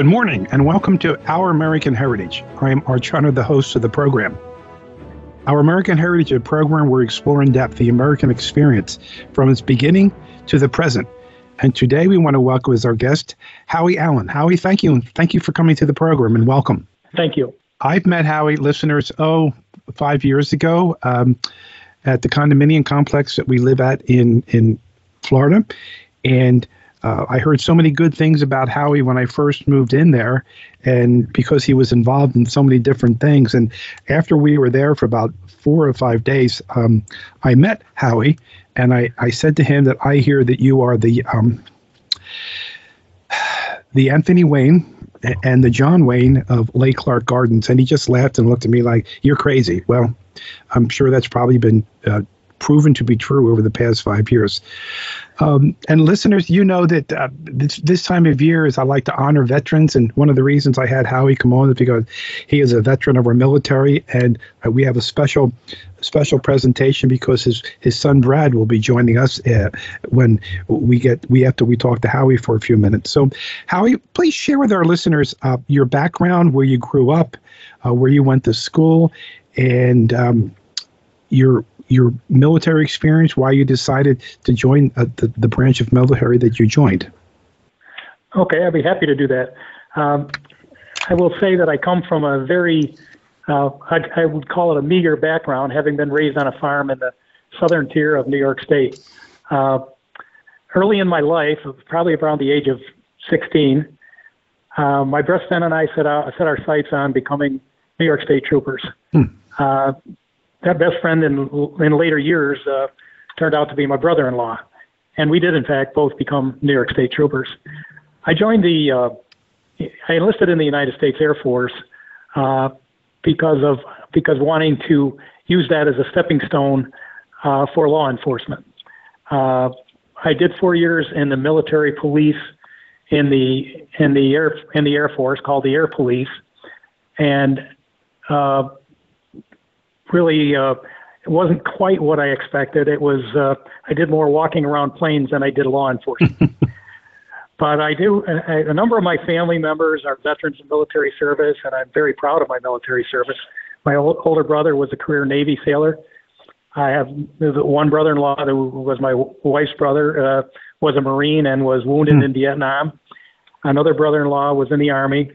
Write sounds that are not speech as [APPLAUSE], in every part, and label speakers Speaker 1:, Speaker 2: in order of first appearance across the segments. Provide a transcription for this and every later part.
Speaker 1: Good morning and welcome to Our American Heritage. I am Arch Hunter, the host of the program. Our American Heritage a program where we explore in depth the American experience from its beginning to the present. And today we want to welcome as our guest Howie Allen. Howie, thank you. And thank you for coming to the program and welcome.
Speaker 2: Thank you.
Speaker 1: I've met Howie, listeners, oh, five years ago um, at the condominium complex that we live at in, in Florida. And uh, I heard so many good things about Howie when I first moved in there, and because he was involved in so many different things. And after we were there for about four or five days, um, I met Howie, and I, I said to him that I hear that you are the um, [SIGHS] the Anthony Wayne and the John Wayne of Lake Clark Gardens, and he just laughed and looked at me like, "You're crazy." Well, I'm sure that's probably been uh, proven to be true over the past five years. Um, and listeners, you know that uh, this, this time of year is I like to honor veterans, and one of the reasons I had Howie come on is because he is a veteran of our military, and uh, we have a special special presentation because his his son Brad will be joining us uh, when we get we to we talk to Howie for a few minutes. So, Howie, please share with our listeners uh, your background, where you grew up, uh, where you went to school, and um, your your military experience, why you decided to join uh, the, the branch of military that you joined.
Speaker 2: Okay, I'd be happy to do that. Um, I will say that I come from a very, uh, I, I, would call it a meager background, having been raised on a farm in the southern tier of New York State. Uh, early in my life, probably around the age of 16, uh, my best friend and I set, out, set our sights on becoming New York State troopers. Hmm. That best friend in in later years uh, turned out to be my brother-in-law, and we did in fact both become New York State troopers. I joined the uh, I enlisted in the United States Air Force uh, because of because wanting to use that as a stepping stone uh, for law enforcement. Uh, I did four years in the military police in the in the air in the Air Force called the Air Police, and uh, really uh, it wasn't quite what I expected. It was uh, I did more walking around planes than I did law enforcement. [LAUGHS] but I do a, a number of my family members are veterans of military service, and I'm very proud of my military service. My old, older brother was a career Navy sailor. I have one brother-in-law who was my wife's brother uh, was a Marine and was wounded mm. in Vietnam. Another brother-in-law was in the Army,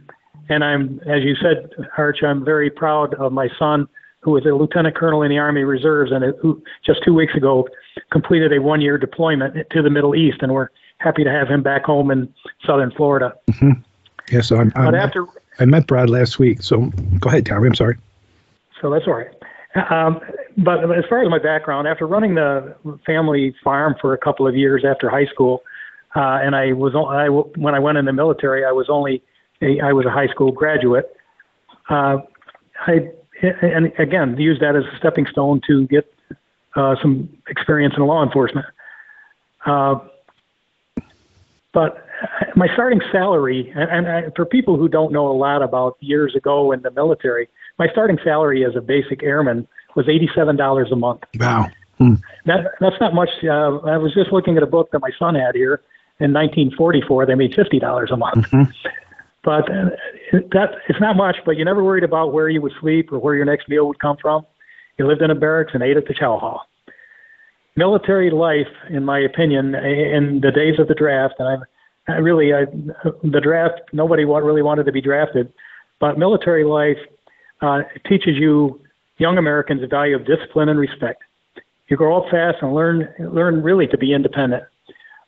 Speaker 2: and I'm, as you said, Arch, I'm very proud of my son who was a lieutenant colonel in the Army Reserves and who just two weeks ago completed a one year deployment to the Middle East. And we're happy to have him back home in southern Florida.
Speaker 1: Mm-hmm. Yeah, so I'm, I'm, but after, I met Brad last week. So go ahead, Tommy. I'm sorry.
Speaker 2: So that's all right. Um, but as far as my background, after running the family farm for a couple of years after high school, uh, and I was I, when I went in the military, I was only a, I was a high school graduate. Uh, I and again, use that as a stepping stone to get uh, some experience in law enforcement. Uh, but my starting salary, and, and, for people who don't know a lot about years ago in the military, my starting salary as a basic airman was eighty-seven dollars a month.
Speaker 1: Wow, hmm.
Speaker 2: that that's not much. Uh, I was just looking at a book that my son had here in 1944. They made fifty dollars a month. Mm-hmm. But uh, that it's not much, but you never worried about where you would sleep or where your next meal would come from. You lived in a barracks and ate at the chow hall. Military life, in my opinion, in the days of the draft, and I, I really, I, the draft, nobody really wanted to be drafted, but military life uh, teaches you young Americans the value of discipline and respect. You grow up fast and learn learn really to be independent.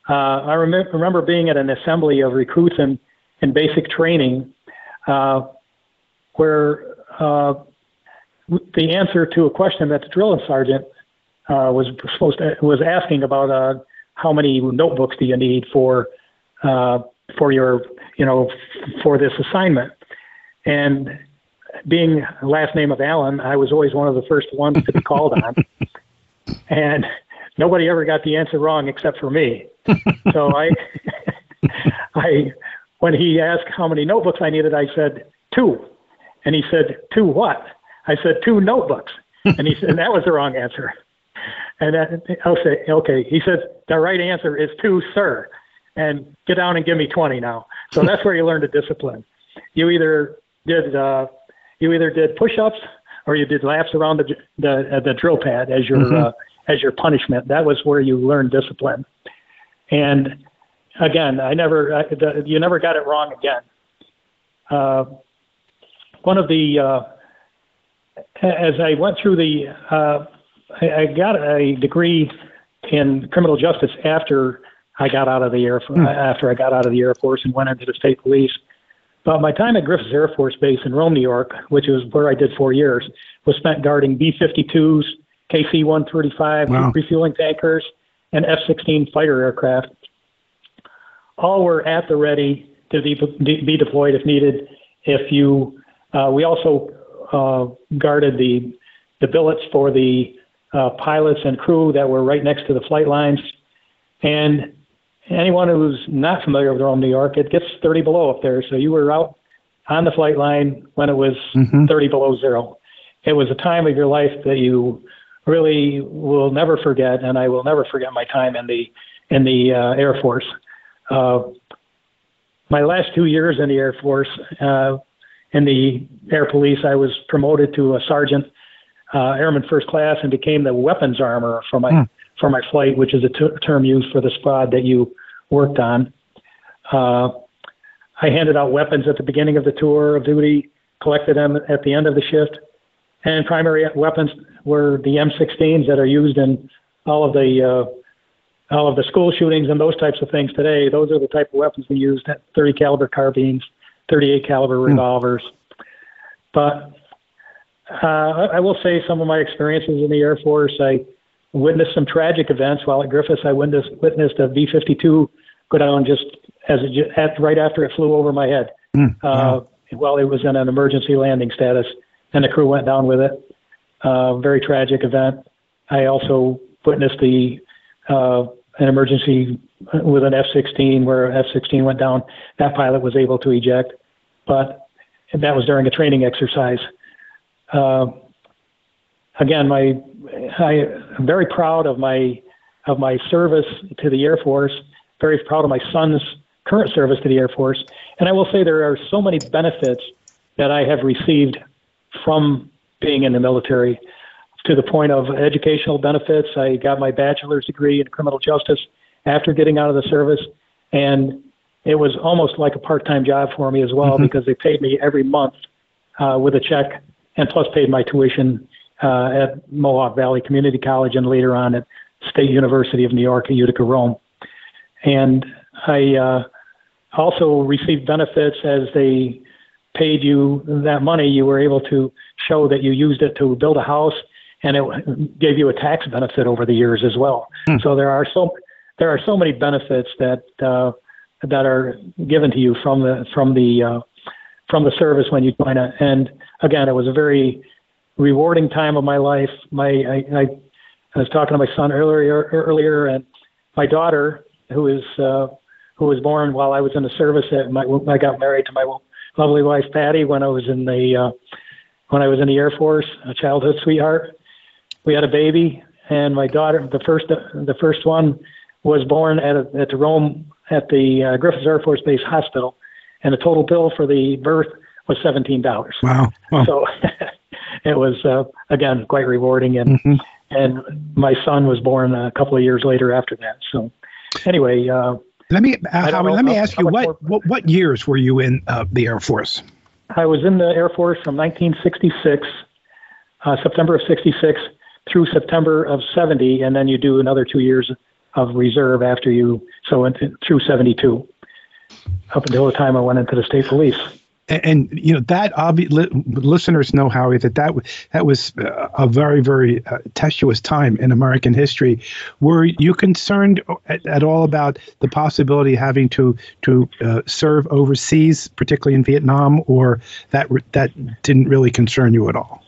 Speaker 2: Uh, I rem- remember being at an assembly of recruits and in basic training, where uh, the answer to a question that the drill sergeant uh, was supposed to, was asking about uh, how many notebooks do you need for uh, for your you know for this assignment, and being last name of Allen, I was always one of the first ones to be called on, [LAUGHS] and nobody ever got the answer wrong except for me. [LAUGHS] So I [LAUGHS] I when he asked how many notebooks I needed, I said two. And he said, two what? I said, two notebooks. And he said, and that was the wrong answer. And that, I'll say, okay. He says the right answer is two, sir. and get down and give me 20 now. So that's where you learn to discipline. You either did uh, you either did push-ups or you did laps around the the, uh, the drill pad as your mm-hmm. uh, as your punishment. That was where you learned discipline. And again, I never I, the, you never got it wrong again. Uh, one of the uh, as I went through the uh, I, I got a degree in criminal justice after I got out of the air mm. after I got out of the Air Force and went into the state police. But my time at Griffiss Air Force Base in Rome, New York, which is where I did four years, was spent guarding B-52s, KC-135 wow. refueling tankers, and F-16 fighter aircraft. All were at the ready to be, be deployed if needed. If you, uh, we also uh, guarded the the billets for the uh, pilots and crew that were right next to the flight lines. And anyone who's not familiar with Rome, New York, it gets 30 below up there. So you were out on the flight line when it was mm-hmm. 30 below zero. It was a time of your life that you really will never forget, and I will never forget my time in the in the uh, Air Force. Uh, my last two years in the Air Force, uh, in the Air Police, I was promoted to a sergeant uh, airman first class and became the weapons armor for my mm. for my flight, which is a t- term used for the squad that you worked on. Uh, I handed out weapons at the beginning of the tour of duty, collected them at the end of the shift, and primary weapons were the M16s that are used in all of the uh, all of the school shootings and those types of things today. Those are the type of weapons we used: 30 caliber carbines, 38 caliber mm. revolvers. But uh, I will say some of my experiences in the Air Force. I witnessed some tragic events while at Griffiss. I witnessed, witnessed a B-52 go down just as it, at, right after it flew over my head. Mm, uh, while it was in an emergency landing status, and the crew went down with it. Uh, very tragic event. I also witnessed the uh, an emergency with an F-16 where F-16 went down. That pilot was able to eject, but that was during a training exercise uh, again, my I am very proud of my of my service to the Air Force. Very proud of my son's current service to the Air Force, and I will say there are so many benefits that I have received from being in the military. To the point of educational benefits, I got my bachelor's degree in criminal justice after getting out of the service, and it was almost like a part-time job for me as well mm-hmm. because they paid me every month uh, with a check and plus paid my tuition uh, at Mohawk Valley Community College and later on at State University of New York at Utica Rome. And I uh, also received benefits as they paid you that money. You were able to show that you used it to build a house, and it gave you a tax benefit over the years as well. Hmm. So there are so there are so many benefits that uh, that are given to you from the from the uh, from the service when you join it. And again, it was a very rewarding time of my life. My I, I, I was talking to my son earlier earlier, and my daughter, who is uh, who was born while I was in the service, at my, I got married to my lovely wife Patty when I was in the uh, when I was in the Air Force, a childhood sweetheart. We had a baby, and my daughter, the first the first one, was born at a, at the Rome at the uh, Griffiss Air Force Base Hospital, and the total bill for the birth was seventeen dollars.
Speaker 1: Wow!
Speaker 2: So [LAUGHS] it was uh, again quite rewarding, and mm-hmm. and my son was born a couple of years later after that. So anyway, uh,
Speaker 1: let me uh, Howard, let me ask you what, what what years were you in uh, the Air Force?
Speaker 2: I was in the Air Force from 1966, uh, September of '66 through September of '70, and then you do another two years of reserve after you so through '72 up until the time I went into the state police
Speaker 1: and, and you know that obvi- li- listeners know Howie that that that was a very very uh, testuous time in American history. Were you concerned at, at all about the possibility of having to to uh, serve overseas, particularly in Vietnam, or that that didn't really concern you at all?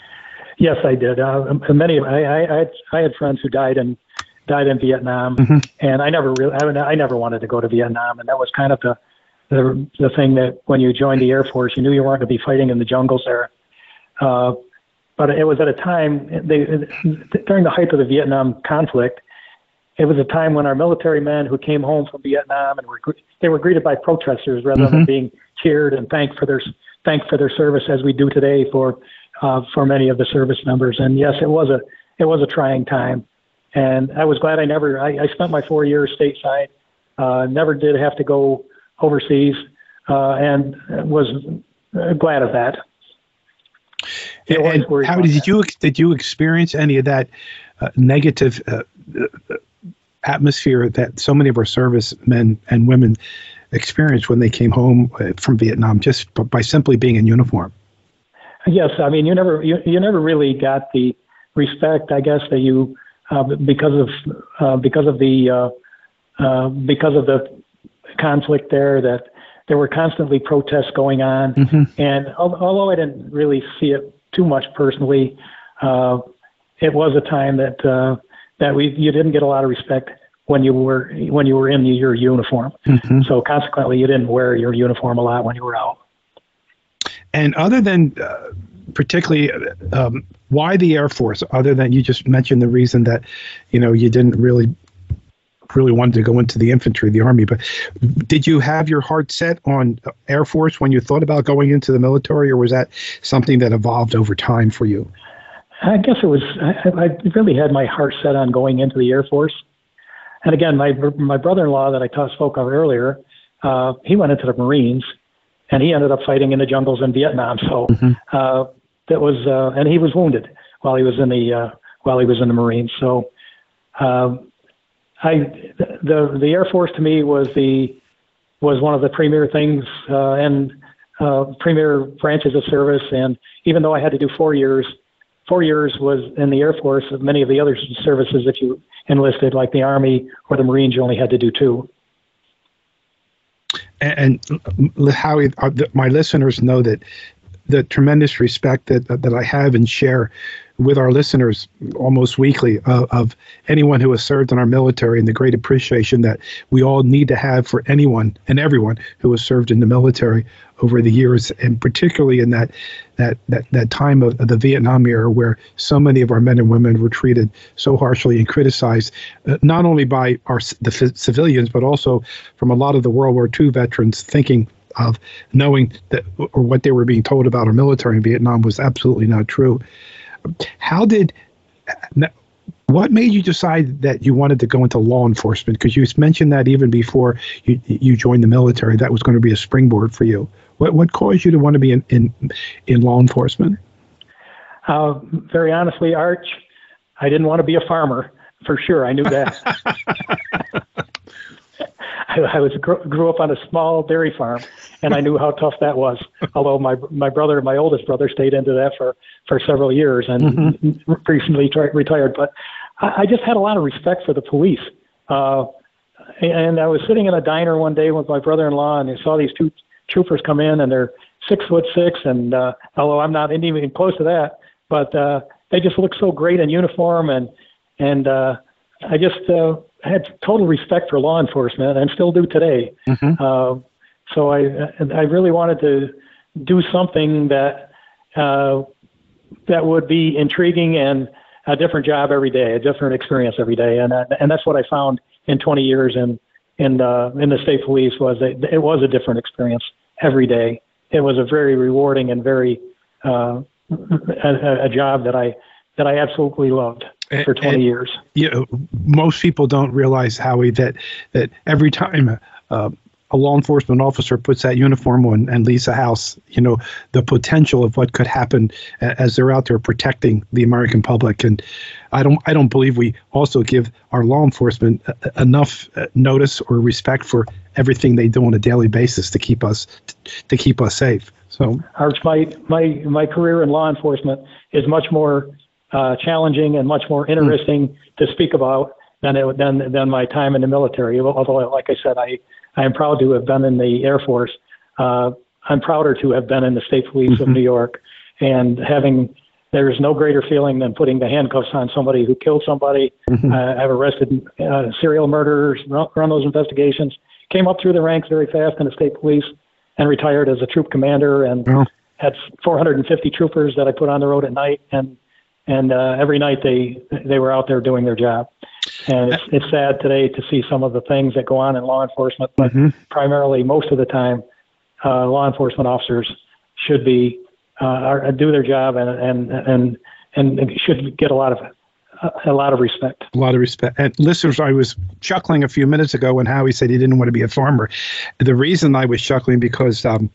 Speaker 2: Yes, I did. Uh, many I, I, I, had, I had friends who died in died in Vietnam, mm-hmm. and I never really I, I never wanted to go to Vietnam, and that was kind of the the the thing that when you joined the Air Force, you knew you weren't going to be fighting in the jungles there. Uh, but it was at a time they, during the height of the Vietnam conflict, it was a time when our military men who came home from Vietnam and were they were greeted by protesters rather
Speaker 1: Mm-hmm.
Speaker 2: than being cheered and thanked for their thanked for their service as we do today for uh, for many of the service members. And yes, it was a it was a trying time, and I was glad I never I, I spent my four years stateside, uh, never did have to go overseas, uh, and was glad of that.
Speaker 1: And how did
Speaker 2: that.
Speaker 1: you did you experience any of that uh, negative uh, uh, atmosphere that so many of our servicemen and women experienced when they came home uh, from Vietnam just by simply being in uniform?
Speaker 2: Yes, I mean you never you, you never really got the respect, I guess, that you uh, because of uh, because of the uh, uh, because of the conflict there that there were constantly protests going on, and al- although I didn't really see it too much personally, uh, it was a time that uh, that we you didn't get a lot of respect when you were when you were in your uniform. So consequently, you didn't wear your uniform a lot when you were out.
Speaker 1: And other than uh, particularly, um, why the Air Force? Other than you just mentioned the reason that, you know, you didn't really, really wanted to go into the infantry, the army. But did you have your heart set on Air Force when you thought about going into the military, or was that something that evolved over time for you?
Speaker 2: I guess it was. I, I really had my heart set on going into the Air Force. And again, my my brother-in-law that I spoke of earlier, uh, he went into the Marines, and he ended up fighting in the jungles in Vietnam. So uh, that was, uh, and he was wounded while he was in the uh, while he was in the Marines. So uh, I the the Air Force to me was the was one of the premier things uh, and uh, premier branches of service. And even though I had to do four years, four years was in the Air Force. Many of the other services, if you enlisted, like the Army or the Marines, you only had to do two.
Speaker 1: And, how uh, my listeners know that the tremendous respect that that I have and share with our listeners almost weekly of, of anyone who has served in our military and the great appreciation that we all need to have for anyone and everyone who has served in the military over the years and particularly in that that that, that time of, of the Vietnam era where so many of our men and women were treated so harshly and criticized uh, not only by our the c- civilians but also from a lot of the World War II veterans thinking of knowing that or what they were being told about our military in Vietnam was absolutely not true. How did what made you decide that you wanted to go into law enforcement? Because you mentioned that even before you you joined the military, that was going to be a springboard for you. What what caused you to want to be in in, in law enforcement?
Speaker 2: Uh, very honestly, Arch, I didn't want to be a farmer for sure. I knew that. [LAUGHS] I, I was gr- grew up on a small dairy farm, and I knew how tough that was. [LAUGHS] Although my my brother, my oldest brother, stayed into that for for several years and [LAUGHS] recently tri- retired. But I, I just had a lot of respect for the police. Uh, and I was sitting in a diner one day with my brother-in-law, and I saw these two troopers come in, and they're six foot six, and uh, although I'm not even close to that, but uh, they just look so great in uniform, and and uh, I just uh, had total respect for law enforcement, and still do today. Uh, so I I really wanted to do something that uh, that would be intriguing and a different job every day, a different experience every day, and uh, and that's what I found in 20 years in in uh, in the state police was that it was a different experience every day. It was a very rewarding and very uh, a, a job that I that I absolutely loved for 20
Speaker 1: And-
Speaker 2: years.
Speaker 1: you know, most people don't realize Howie that that every time uh, a law enforcement officer puts that uniform on and leaves a house, you know, the potential of what could happen as they're out there protecting the American public. And I don't, I don't believe we also give our law enforcement enough uh, notice or respect for everything they do on a daily basis to keep us to keep us safe. So
Speaker 2: Arch, my my my career in law enforcement is much more uh, challenging and much more interesting to speak about than it, than than my time in the military. Although, like I said, I I am proud to have been in the Air Force. Uh, I'm prouder to have been in the state police of New York, and having there's no greater feeling than putting the handcuffs on somebody who killed somebody. Uh, I've arrested uh, serial murderers, run, run those investigations. Came up through the ranks very fast in the state police, and retired as a troop commander, and
Speaker 1: Wow.
Speaker 2: had 450 troopers that I put on the road at night, and and uh, every night they they were out there doing their job. And it's, it's sad today to see some of the things that go on in law enforcement, but
Speaker 1: Mhm.
Speaker 2: primarily most of the time, uh, law enforcement officers should be uh, are, do their job and and and and should get a lot of a lot of respect.
Speaker 1: A lot of respect. And listeners, I was chuckling a few minutes ago when Howie said he didn't want to be a farmer. The reason I was chuckling because um,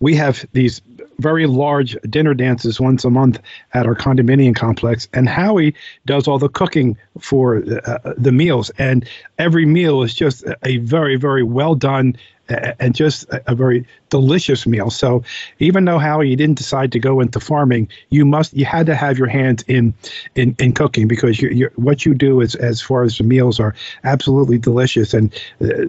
Speaker 1: we have these very large dinner dances once a month at our condominium complex, and Howie does all the cooking for uh, the meals, and every meal is just a very, very well done and just a, very delicious meal. So even though Howie you didn't decide to go into farming, you must you had to have your hands in in, in cooking because you you what you do is as far as the meals are absolutely delicious. And uh,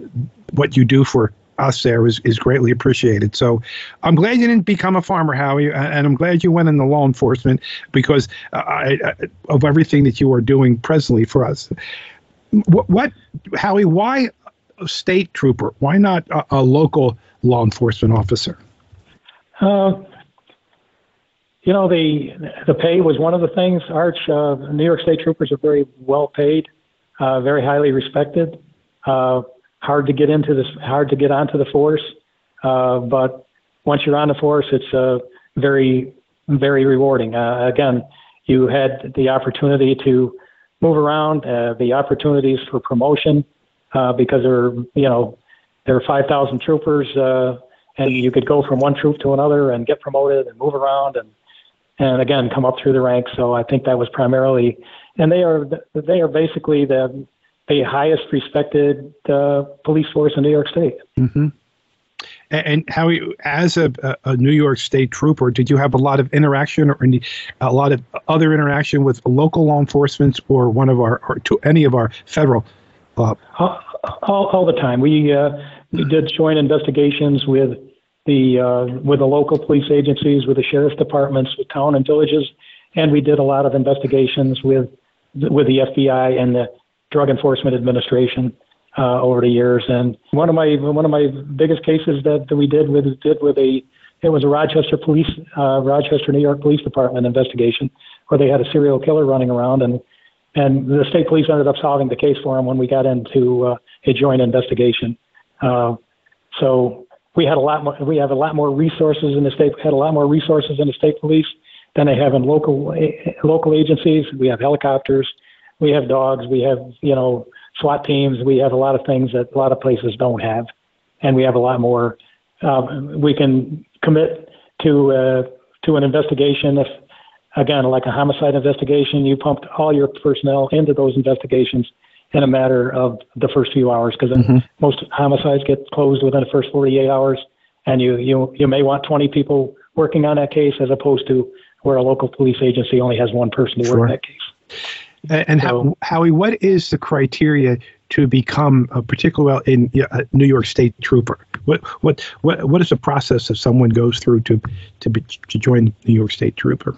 Speaker 1: what you do for us there is, is greatly appreciated. So I'm glad you didn't become a farmer, Howie, and I'm glad you went into law enforcement because I, I, of everything that you are doing presently for us. What, what Howie, why a state trooper? Why not a, a local law enforcement officer?
Speaker 2: Uh, you know, the the pay was one of the things. Arch, uh, New York State troopers are very well paid, uh, very highly respected. Hard to get into this, hard to get onto the force. Uh, but once you're on the force, it's uh, very, very rewarding. Uh, again, you had the opportunity to move around, uh, the opportunities for promotion, uh, because there, you know, there are 5,000 troopers, uh, and you could go from one troop to another and get promoted and move around and, and again come up through the ranks. So I think that was primarily, and they are they are basically the the highest respected uh, police force in New York State.
Speaker 1: Mm-hmm. And how, as a, a, New York State trooper, did you have a lot of interaction or any, a lot of other interaction with local law enforcement or one of our, or to any of our federal?
Speaker 2: Uh, all, all, all, the time. We uh, we did joint investigations with the uh, with the local police agencies, with the sheriff's departments, with town and villages, and we did a lot of investigations with with the FBI and the Drug Enforcement Administration uh, over the years. And one of my one of my biggest cases that, that we did with did with a it was a Rochester police uh, Rochester New York Police Department investigation where they had a serial killer running around and and the state police ended up solving the case for him when we got into uh, a joint investigation. Uh, so we had a lot more we have a lot more resources in the state had a lot more resources in the state police than they have in local eh, local agencies. We have helicopters we have dogs, we have you know SWAT teams, we have a lot of things that a lot of places don't have, and we have a lot more. Um, we can commit to uh, to an investigation if again like a homicide investigation you pumped all your personnel into those investigations in a matter of the first few hours because mm-hmm. most homicides get closed within the first 48 hours and you you you may want 20 people working on that case as opposed to where a local police agency only has one person to sure. work that case
Speaker 1: and so, how, Howie, what is the criteria to become, a particular in a New York State trooper? What what what what is the process that someone goes through to to be, to join New York State trooper?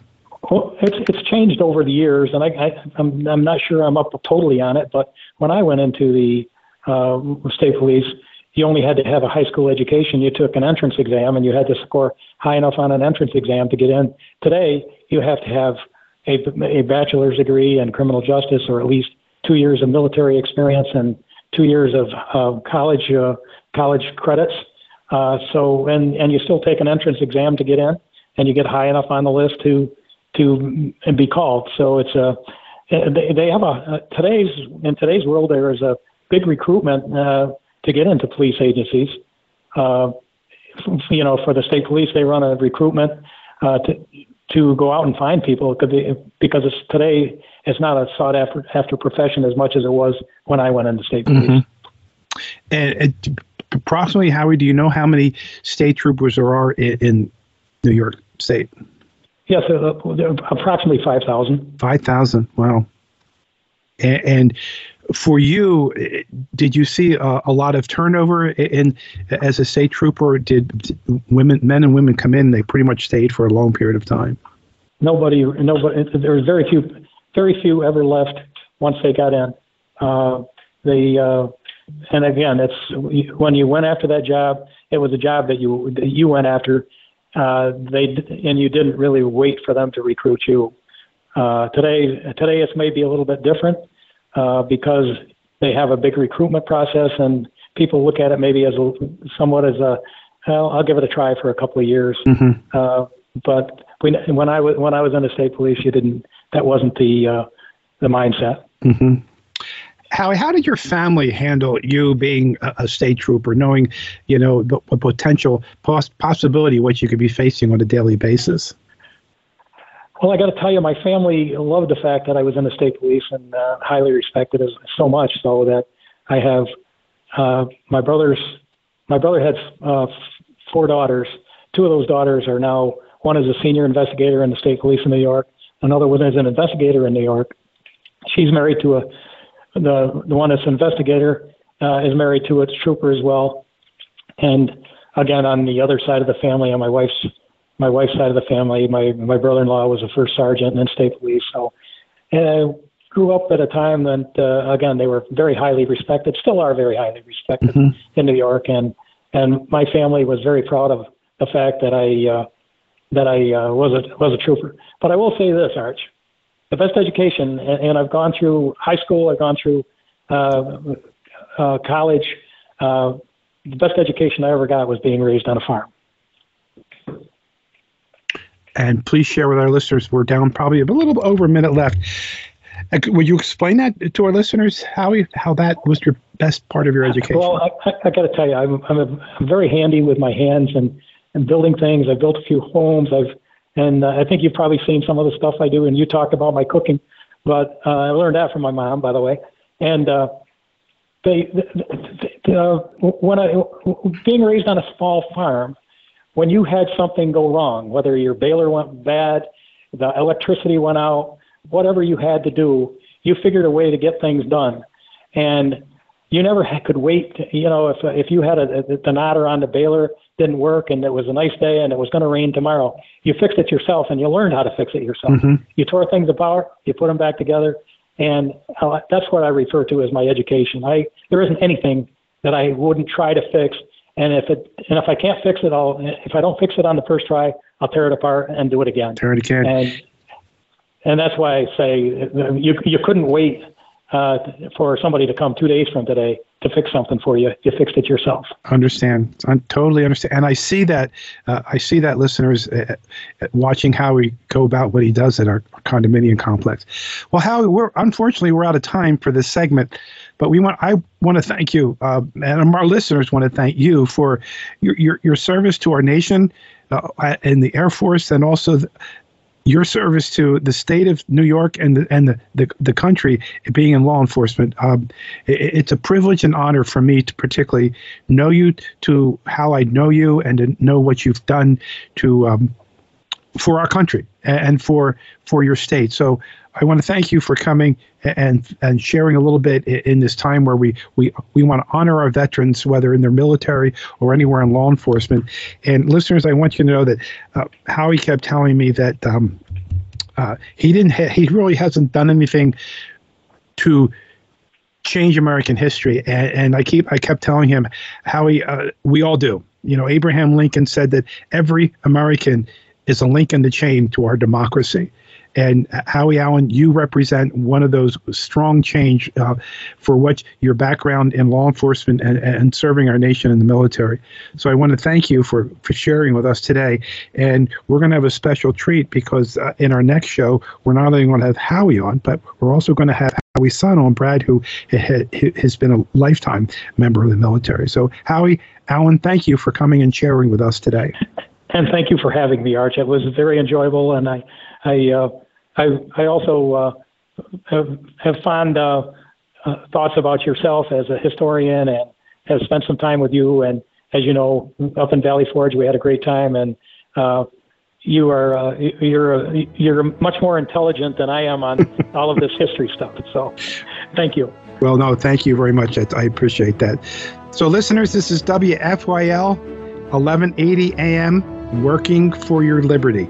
Speaker 2: Well, it's it's changed over the years, and I, I I'm I'm not sure I'm up totally on it. But when I went into the uh, state police, you only had to have a high school education. You took an entrance exam, and you had to score high enough on an entrance exam to get in. Today, you have to have a, a bachelor's degree in criminal justice or at least two years of military experience and two years of uh, college uh, college credits. Uh, so and and you still take an entrance exam to get in, and you get high enough on the list to to and be called. So it's a they, they have a today's in today's world there is a big recruitment uh, to get into police agencies. Uh, you know, for the state police, they run a recruitment uh, to to go out and find people because it's today it's not a sought after after profession as much as it was when I went into state police. Mm-hmm.
Speaker 1: And, and, approximately, Howie, do you know how many state troopers there are in, in New York State?
Speaker 2: Yes, uh, approximately five thousand.
Speaker 1: Five thousand. Wow. And, and, for you, did you see a, a, lot of turnover in as a state trooper? Did women, men and women come in? They pretty much stayed for a long period of time.
Speaker 2: Nobody, nobody. There was very few, very few ever left once they got in. Uh, the uh, and again, it's when you went after that job, it was a job that you that you went after. Uh, they and you didn't really wait for them to recruit you. Uh, today, today it's maybe a little bit different uh, because they have a big recruitment process and people look at it maybe as a, somewhat as a well, I'll give it a try for a couple of years. Mm-hmm. Uh, but when, when I was when I was in the state police, you didn't. That wasn't the uh, the mindset.
Speaker 1: Mm-hmm. How how did your family handle you being a, state trooper, knowing you know the, the potential poss- possibility what you could be facing on a daily basis?
Speaker 2: Well, I got to tell you, my family loved the fact that I was in the state police and uh, highly respected as so much so that I have uh, my brothers. My brother had uh, four daughters. Two of those daughters are now one is a senior investigator in the state police in New York. Another one is an investigator in New York. She's married to a the the one that's an investigator uh, is married to a trooper as well. And again, on the other side of the family, on my wife's my wife's side of the family, my my brother-in-law was a first sergeant in state police. So, and I grew up at a time that uh, again they were very highly respected, still are very highly respected mm-hmm. in New York, and and my family was very proud of the fact that I uh, that I uh, was a was a trooper. But I will say this, Arch, the best education, and, and I've gone through high school, I've gone through uh, uh, college. Uh, the best education I ever got was being raised on a farm.
Speaker 1: And please share with our listeners. We're down probably a little over a minute left. Would you explain that to our listeners? How how that was your best part of your education?
Speaker 2: Well, I, I, I got to tell you, I'm I'm, a, I'm very handy with my hands and and building things. I've built a few homes. I've and uh, I think you've probably seen some of the stuff I do. And you talked about my cooking, but uh, I learned that from my mom, by the way. And uh, they, they, they uh, when I being raised on a small farm, when you had something go wrong, whether your baler went bad, the electricity went out, whatever you had to do, you figured a way to get things done. And you never could wait. To, you know, if if you had a, a the knotter on the baler didn't work and it was a nice day and it was going to rain tomorrow, you fixed it yourself and you learned how to fix it yourself. Mm-hmm. You tore things apart, you put them back together, and uh, that's what I refer to as my education. I there isn't anything that I wouldn't try to fix, and if it and if I can't fix it, I'll if I don't fix it on the first try, I'll tear it apart and do it again.
Speaker 1: Tear it again.
Speaker 2: And and that's why I say you you couldn't wait uh, for somebody to come two days from today to fix something for you. You fixed it yourself.
Speaker 1: Understand. I totally understand. And I see that. Uh, I see that listeners uh, uh, watching how we go about what he does at our condominium complex. Well, Howie, we're unfortunately we're out of time for this segment, but we want. I want to thank you, uh, and our listeners want to thank you for your your, your service to our nation. Uh, in the Air Force and also your service to the state of New York and the, and the, the, the country being in law enforcement. Um, it, it's a privilege and honor for me to particularly know you to how I know you and to know what you've done to um, for our country and for for your state. So I want to thank you for coming and and sharing a little bit in this time where we we we want to honor our veterans, whether in their military or anywhere in law enforcement. And listeners, I want you to know that uh, Howie kept telling me that um, uh, he didn't ha- he really hasn't done anything to change American history. And, and I keep I kept telling him, Howie, uh, we all do. You know, Abraham Lincoln said that every American is a link in the chain to our democracy. And Howie Allen, you represent one of those strong change uh, for what your background in law enforcement and, and serving our nation in the military. So I want to thank you for, for sharing with us today. And we're going to have a special treat because uh, in our next show, we're not only going to have Howie on, but we're also going to have Howie's son on, Brad, who has been a lifetime member of the military. So, Howie Allen, thank you for coming and sharing with us today.
Speaker 2: And thank you for having me, Arch. It was very enjoyable, and I, I, uh, I, I also uh, have, have fond uh, uh, thoughts about yourself as a historian, and have spent some time with you. And as you know, up in Valley Forge, we had a great time, and uh, you are uh, you're you're much more intelligent than I am on [LAUGHS] all of this history stuff. So, thank you.
Speaker 1: Well, no, thank you very much. I, I appreciate that. So, listeners, this is WFYL 1180 AM working for your liberty.